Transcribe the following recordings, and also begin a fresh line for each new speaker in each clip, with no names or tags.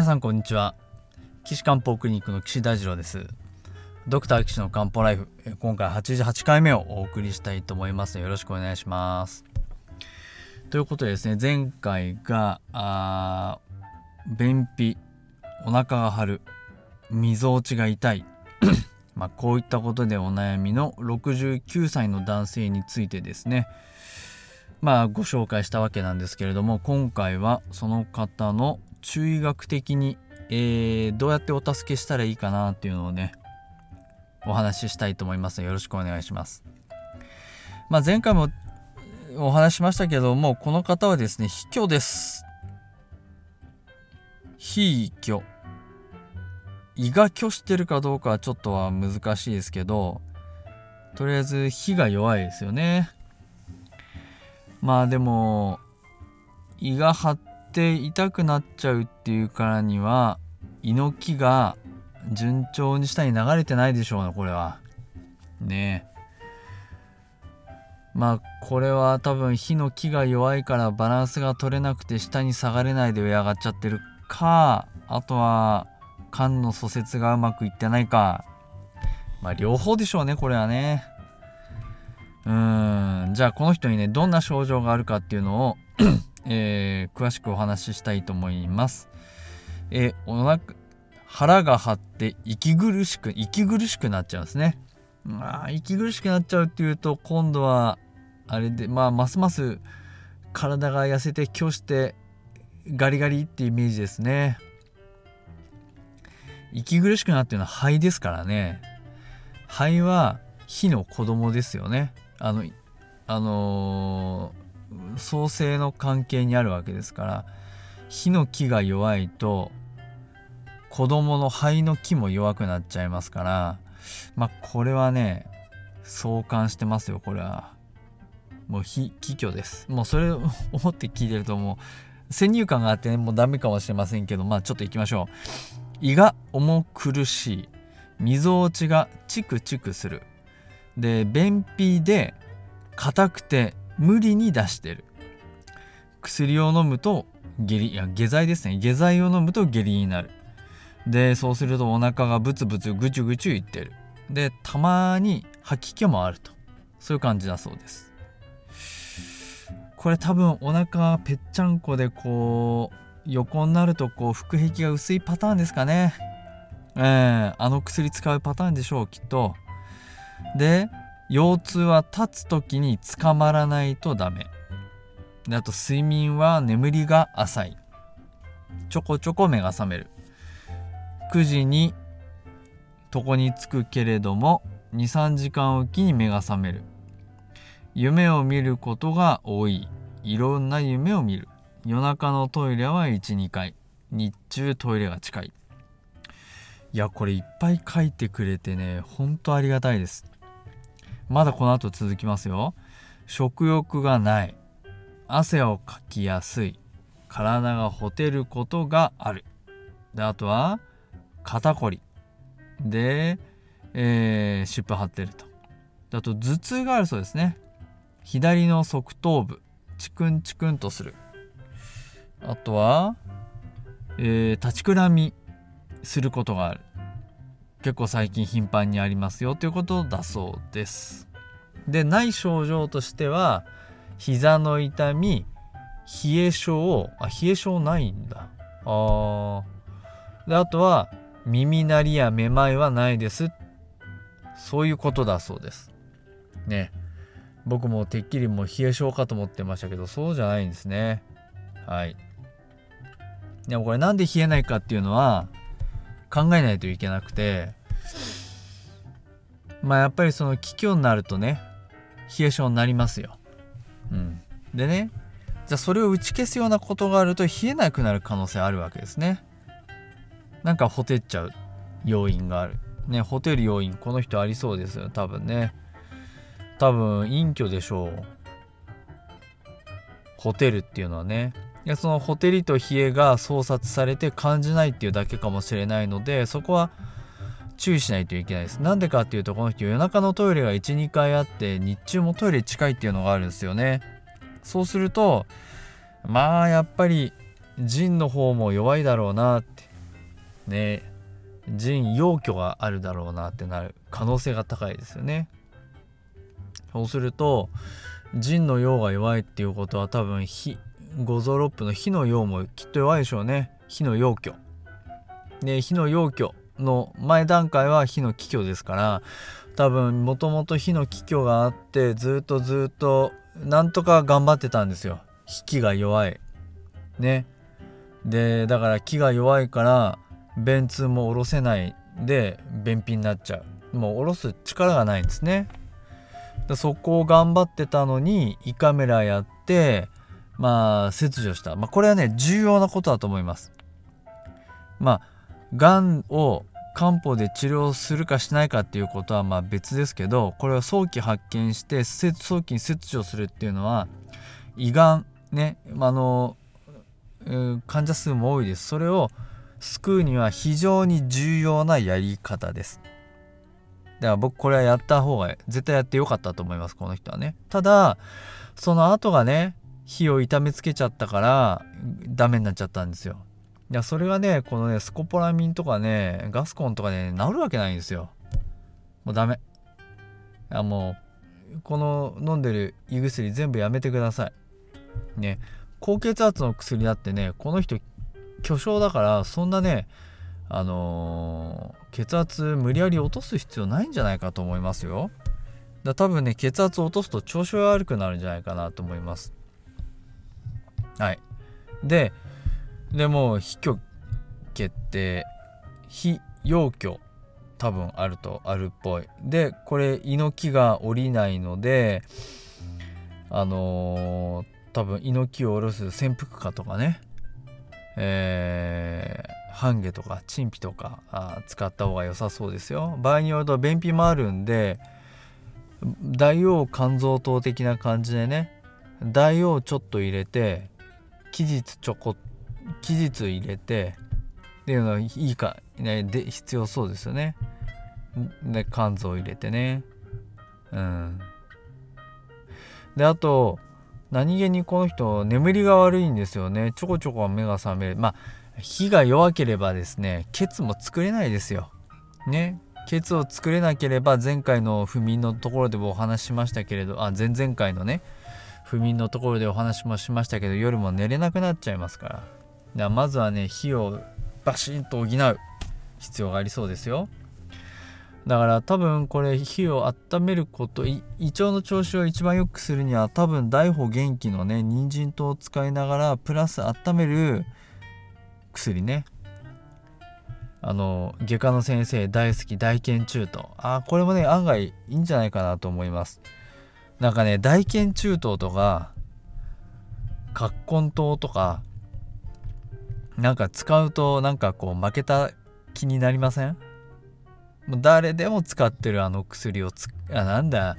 皆さんこんにちは。岸漢方クリニックの岸大二郎です。ドクター岸の漢方ライフ今回88回目をお送りしたいと思います。よろしくお願いします。ということでですね前回があ便秘お腹が張るみぞおちが痛い。まあこういったことでお悩みの69歳の男性についてですね。まあご紹介したわけなんですけれども今回はその方の中医学的に、えー、どうやってお助けしたらいいかなっていうのをねお話ししたいと思いますよろしくお願いします。まあ、前回もお話しましたけどもこの方はですね卑怯です。非虚胃が虚してるかどうかはちょっとは難しいですけどとりあえず火が弱いですよねまあでも胃が張っって痛くなっちゃうっていうからには猪木が順調に下に流れてないでしょうねこれは。ねえ。まあこれは多分火の木が弱いからバランスが取れなくて下に下がれないで上上がっちゃってるかあとは肝の疎接がうまくいってないか。まあ両方でしょうねこれはね。うん。じゃあこの人にねどんな症状があるかっていうのをえー、詳しくお話ししたいと思います。えー、お腹腹が張って息苦しく息苦しくなっちゃうんですね。まあ息苦しくなっちゃうっていうと今度はあれでまあますます体が痩せて虚してガリガリってイメージですね。息苦しくなっていうのは肺ですからね。肺は火の子供ですよね。あのあの創生の関係にあるわけですから火の木が弱いと子供の肺の木も弱くなっちゃいますからまあこれはね相関してますよこれは。もう非気虚です。もうそれを 思って聞いてるともう先入観があって、ね、もうダメかもしれませんけどまあちょっと行きましょう。胃が重苦しい。みぞおちがチクチクする。で便秘で硬くて無理に出してる。薬を飲むと下痢いや下剤ですね。下剤を飲むと下痢になる。でそうするとお腹がブツブツぐちゅぐちゅいってる。でたまに吐き気もあると。そういう感じだそうです。これ多分お腹がぺっちゃんこでこう横になるとこう腹壁が薄いパターンですかね。えー、あの薬使うパターンでしょうきっと。で腰痛は立つ時に捕まらないとダメ。であと睡眠は眠りが浅い。ちょこちょこ目が覚める。9時に床につくけれども23時間おきに目が覚める。夢を見ることが多い。いろんな夢を見る。夜中のトイレは12回。日中トイレが近い。いやこれいっぱい書いてくれてねほんとありがたいです。まだこの後続きますよ。食欲がない。汗をかきやすい。体がほてることがある。で、あとは、肩こり。で、えー、湿布張ってると。あと、頭痛があるそうですね。左の側頭部。チクンチクンとする。あとは、えー、立ちくらみすることがある結構最近頻繁にありますよということだそうです。でない症状としては膝の痛み冷え性あ冷え性ないんだ。あであとは耳鳴りやめまいはないです。そういうことだそうです。ね。僕もてっきりもう冷え性かと思ってましたけどそうじゃないんですね。はい。でもこれなんで冷えないかっていうのは考えないといけなくてまあやっぱりその気境になるとね冷え性になりますよ。うん、でねじゃあそれを打ち消すようなことがあると冷えなくなる可能性あるわけですね。なんかほてっちゃう要因がある。ねほてる要因この人ありそうですよ多分ね。多分隠居でしょう。ホテルっていうのはねいやそのほてりと冷えが創殺されて感じないっていうだけかもしれないのでそこは注意しないといけないです。なんでかっていうとこの人夜中のトイレが1、2回あって日中もトイレ近いっていうのがあるんですよね。そうするとまあやっぱり腎の方も弱いだろうなってね腎陽虚があるだろうなってなる可能性が高いですよね。そうすると腎の陽が弱いっていうことは多分火五臓六腑の火の陽もきっと弱いでしょうね。火の陽虚。で火の陽虚の前段階は火の気虚ですから多分もともと火の気虚があってずっとずっとなんとか頑張ってたんですよ。引きが弱い。ね。でだから気が弱いから便通も下ろせないで便秘になっちゃう。もう下ろす力がないんですね。そこを頑張ってたのに胃カメラやってまあ切除した、まあ、これはね重要なことだと思います。まあがんを漢方で治療するかしないかっていうことはまあ別ですけどこれは早期発見して早期に切除するっていうのは胃がんねあの患者数も多いです。それを救うには非常に重要なやり方です。だから僕これはやった方が絶対やってよかったと思いますこの人はね。ただその後がね火を痛めつけちゃったからダメになっちゃったんですよ。いやそれがねこのねスコポラミンとかねガスコンとかね治るわけないんですよ。もうダメ。いやもうこの飲んでる胃薬全部やめてください。ね。高血圧の薬だってねこの人巨匠だからそんなねあのー、血圧無理やり落とす必要ないんじゃないかと思いますよ。だ多分ね血圧を落とすと調子が悪くなるんじゃないかなと思います。はい。ででも非虚決定。非陽虚多分あるとあるっぽい。でこれ猪木が降りないのであのー、多分猪木を下ろす潜伏下とかね。えー、半夏とか陳皮とかあ使った方が良さそうですよ。場合によると便秘もあるんで大王肝臓糖的な感じでね大王ちょっと入れて期日ちょこ期日入れてっていうのはいいか、ね、で必要そうですよね。で肝臓入れてね。うん。であと何気にこの人眠りが悪いんですよね。ちょこちょこ目が覚める。まあ火が弱ければですねケツも作れないですよ。ね。ケツを作れなければ前回の不眠のところでもお話ししましたけれどあ前々回のね不眠のところでお話もしましたけど夜も寝れなくなっちゃいますから。だまずはね火をバシンと補う。必要がありそうですよ。だから多分これ火を温めること胃腸の調子を一番良くするには多分大補元気のね人参糖を使いながらプラス温める薬ね。あの外科の先生大好き大腱中等あこれもね案外いいんじゃないかなと思います。なんかね大腱中等とか葛根糖とかなんか使うとなんかこう負けた気になりません？もう誰でも使ってるあの薬をつあなんだ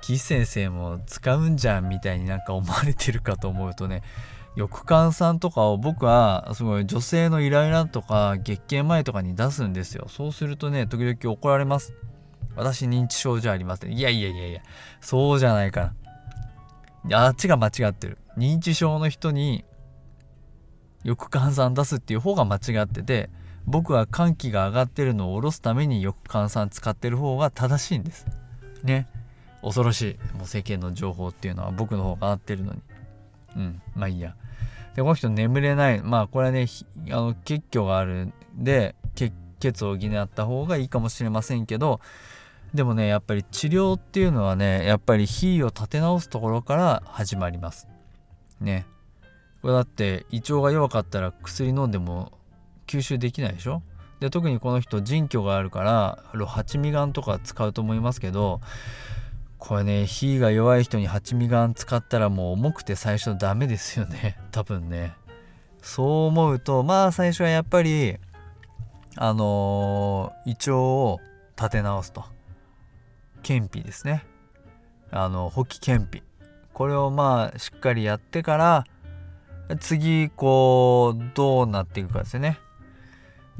岸先生も使うんじゃんみたいになんか思われてるかと思うとね翼患さんとかを僕はすごい女性のイライラとか月経前とかに出すんですよ。そうするとね時々怒られます。私認知症じゃありません。いやいやいやいやそうじゃないから。あっちが間違ってる。認知症の人に翼換算出すっていう方が間違ってて僕は寒気が上がってるのを下ろすために翼換算使ってる方が正しいんです。ね。恐ろしい。もう世間の情報っていうのは僕の方が合ってるのに。うん。まあいいや。でこの人眠れない。まあこれはねあの血虚があるんで血を補った方がいいかもしれませんけどでもねやっぱり治療っていうのはねやっぱり火を立て直すところから始まります。ね。これだって胃腸が弱かったら薬飲んでも吸収できないでしょ？で特にこの人腎虚があるから八味丸とか使うと思いますけどこれね火が弱い人に八味丸使ったらもう重くて最初ダメですよね。多分ね。そう思うとまあ最初はやっぱりあのー、胃腸を立て直すと。健脾ですね。あの補気健脾これをまあしっかりやってから次こうどうなっていくかですよね。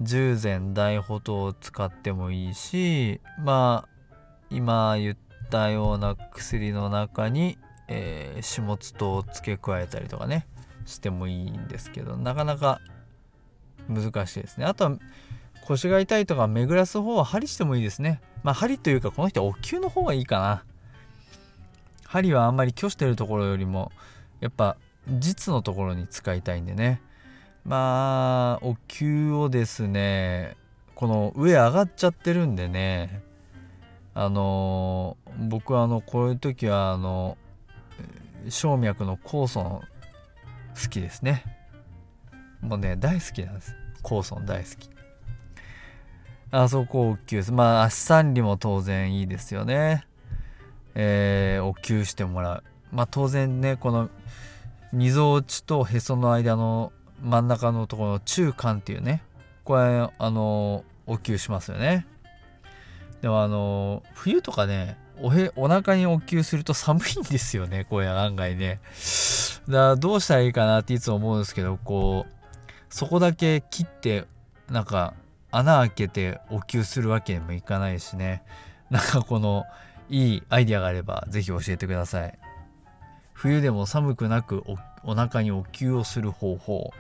従前大補糖を使ってもいいしまあ今言ったような薬の中に、えー、始末糖を付け加えたりとかねしてもいいんですけどなかなか難しいですね。あとは腰が痛いとか巡らす方は針してもいいですね。まあ針というかこの人はお灸の方がいいかな。針はあんまり虚してるところよりもやっぱ実のところに使いたいんでね。まあお灸をですねこの上上がっちゃってるんでね。あの僕はあのこういう時はあの静脈の酵素好きですね。もうね大好きなんです。酵素の大好き。あそこお灸です。まあ足三里も当然いいですよね。えー、お灸してもらう。まあ当然ねこのみぞおちとへその間の真ん中のところの中間っていうね。これあのお灸しますよね。でもあの冬とかねおへお腹にお灸すると寒いんですよね。これ案外ね。だからどうしたらいいかなっていつも思うんですけどこうそこだけ切ってなんか穴開けてお灸するわけにもいかないしね。なんかこのいいアイデアがあれば是非教えてください。冬でも寒くなくおお腹にお灸をする方法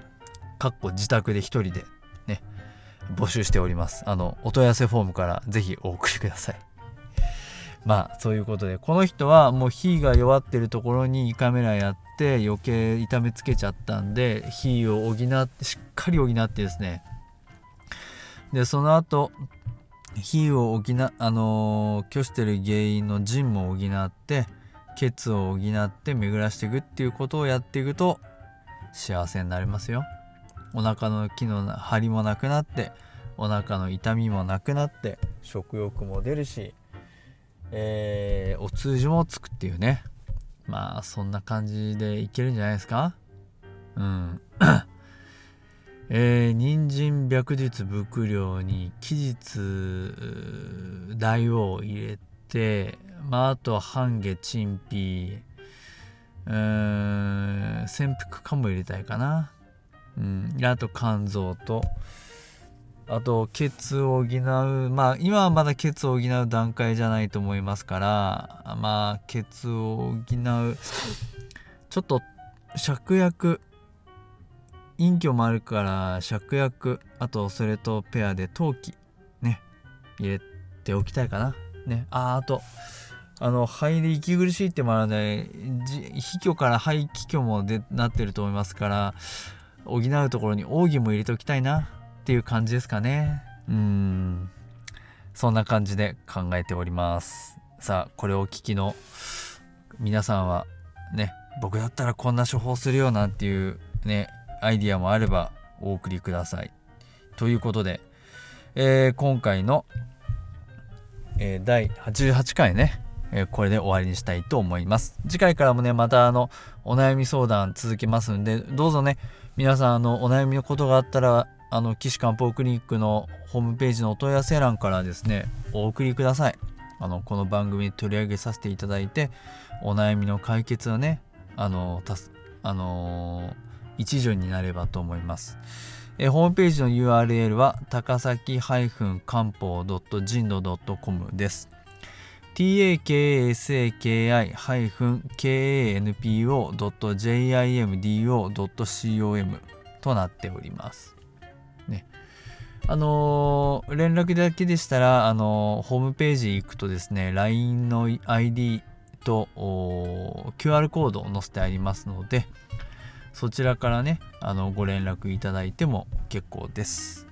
かっこ自宅で一人でね募集しております。あのお問い合わせフォームから是非お送りください。まあそういうことでこの人はもう火が弱ってるところに胃カメラやって余計痛めつけちゃったんで火を補ってしっかり補ってですねでその後火を補あのー、虚してる原因の腎も補って血を補って巡らしていくっていうことをやっていくと幸せになりますよ。お腹の木の張りもなくなってお腹の痛みもなくなって食欲も出るし、えー、お通じもつくっていうね。まあそんな感じでいけるんじゃないですか？うん。えー、人参白日伏量に期日大王を入れてまああとは半夏陳皮うん潜伏かも入れたいかな。うん、あと肝臓とあと血を補うまあ今はまだ血を補う段階じゃないと思いますからまあ血を補うちょっと芍薬陰虚もあるから芍薬あとそれとペアで陶器ね入れておきたいかな。ね。ああとあの肺で息苦しいってもあるので秘虚から肺気虚もでなってると思いますから補うところに奥義も入れておきたいな。っていう感じですかね。うん。そんな感じで考えております。さあこれをお聞きの皆さんはね僕だったらこんな処方するよなんていうねアイディアもあればお送りくださいということで、えー、今回の、えー、第88回ねえー、これで終わりにしたいと思います。次回からもね、またあの、お悩み相談続けますんで、どうぞね、皆さん、あの、お悩みのことがあったら、あの、岸漢方クリニックのホームページのお問い合わせ欄からですね、お送りください。あの、この番組に取り上げさせていただいて、お悩みの解決はね、あの、たす、あのー、一助になればと思います。えホームページの URL は高崎漢方人度 .com です。takasaki-kanpo.jimdo.com となっております。ね。あのー、連絡だけでしたら、あのー、ホームページ行くとですね、LINE の ID と QR コードを載せてありますので、そちらからね、あのご連絡いただいても結構です。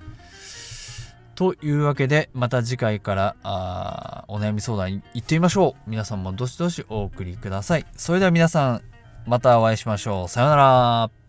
というわけで、また次回からあお悩み相談に行ってみましょう。皆さんもどしどしお送りください。それでは皆さん、またお会いしましょう。さようなら。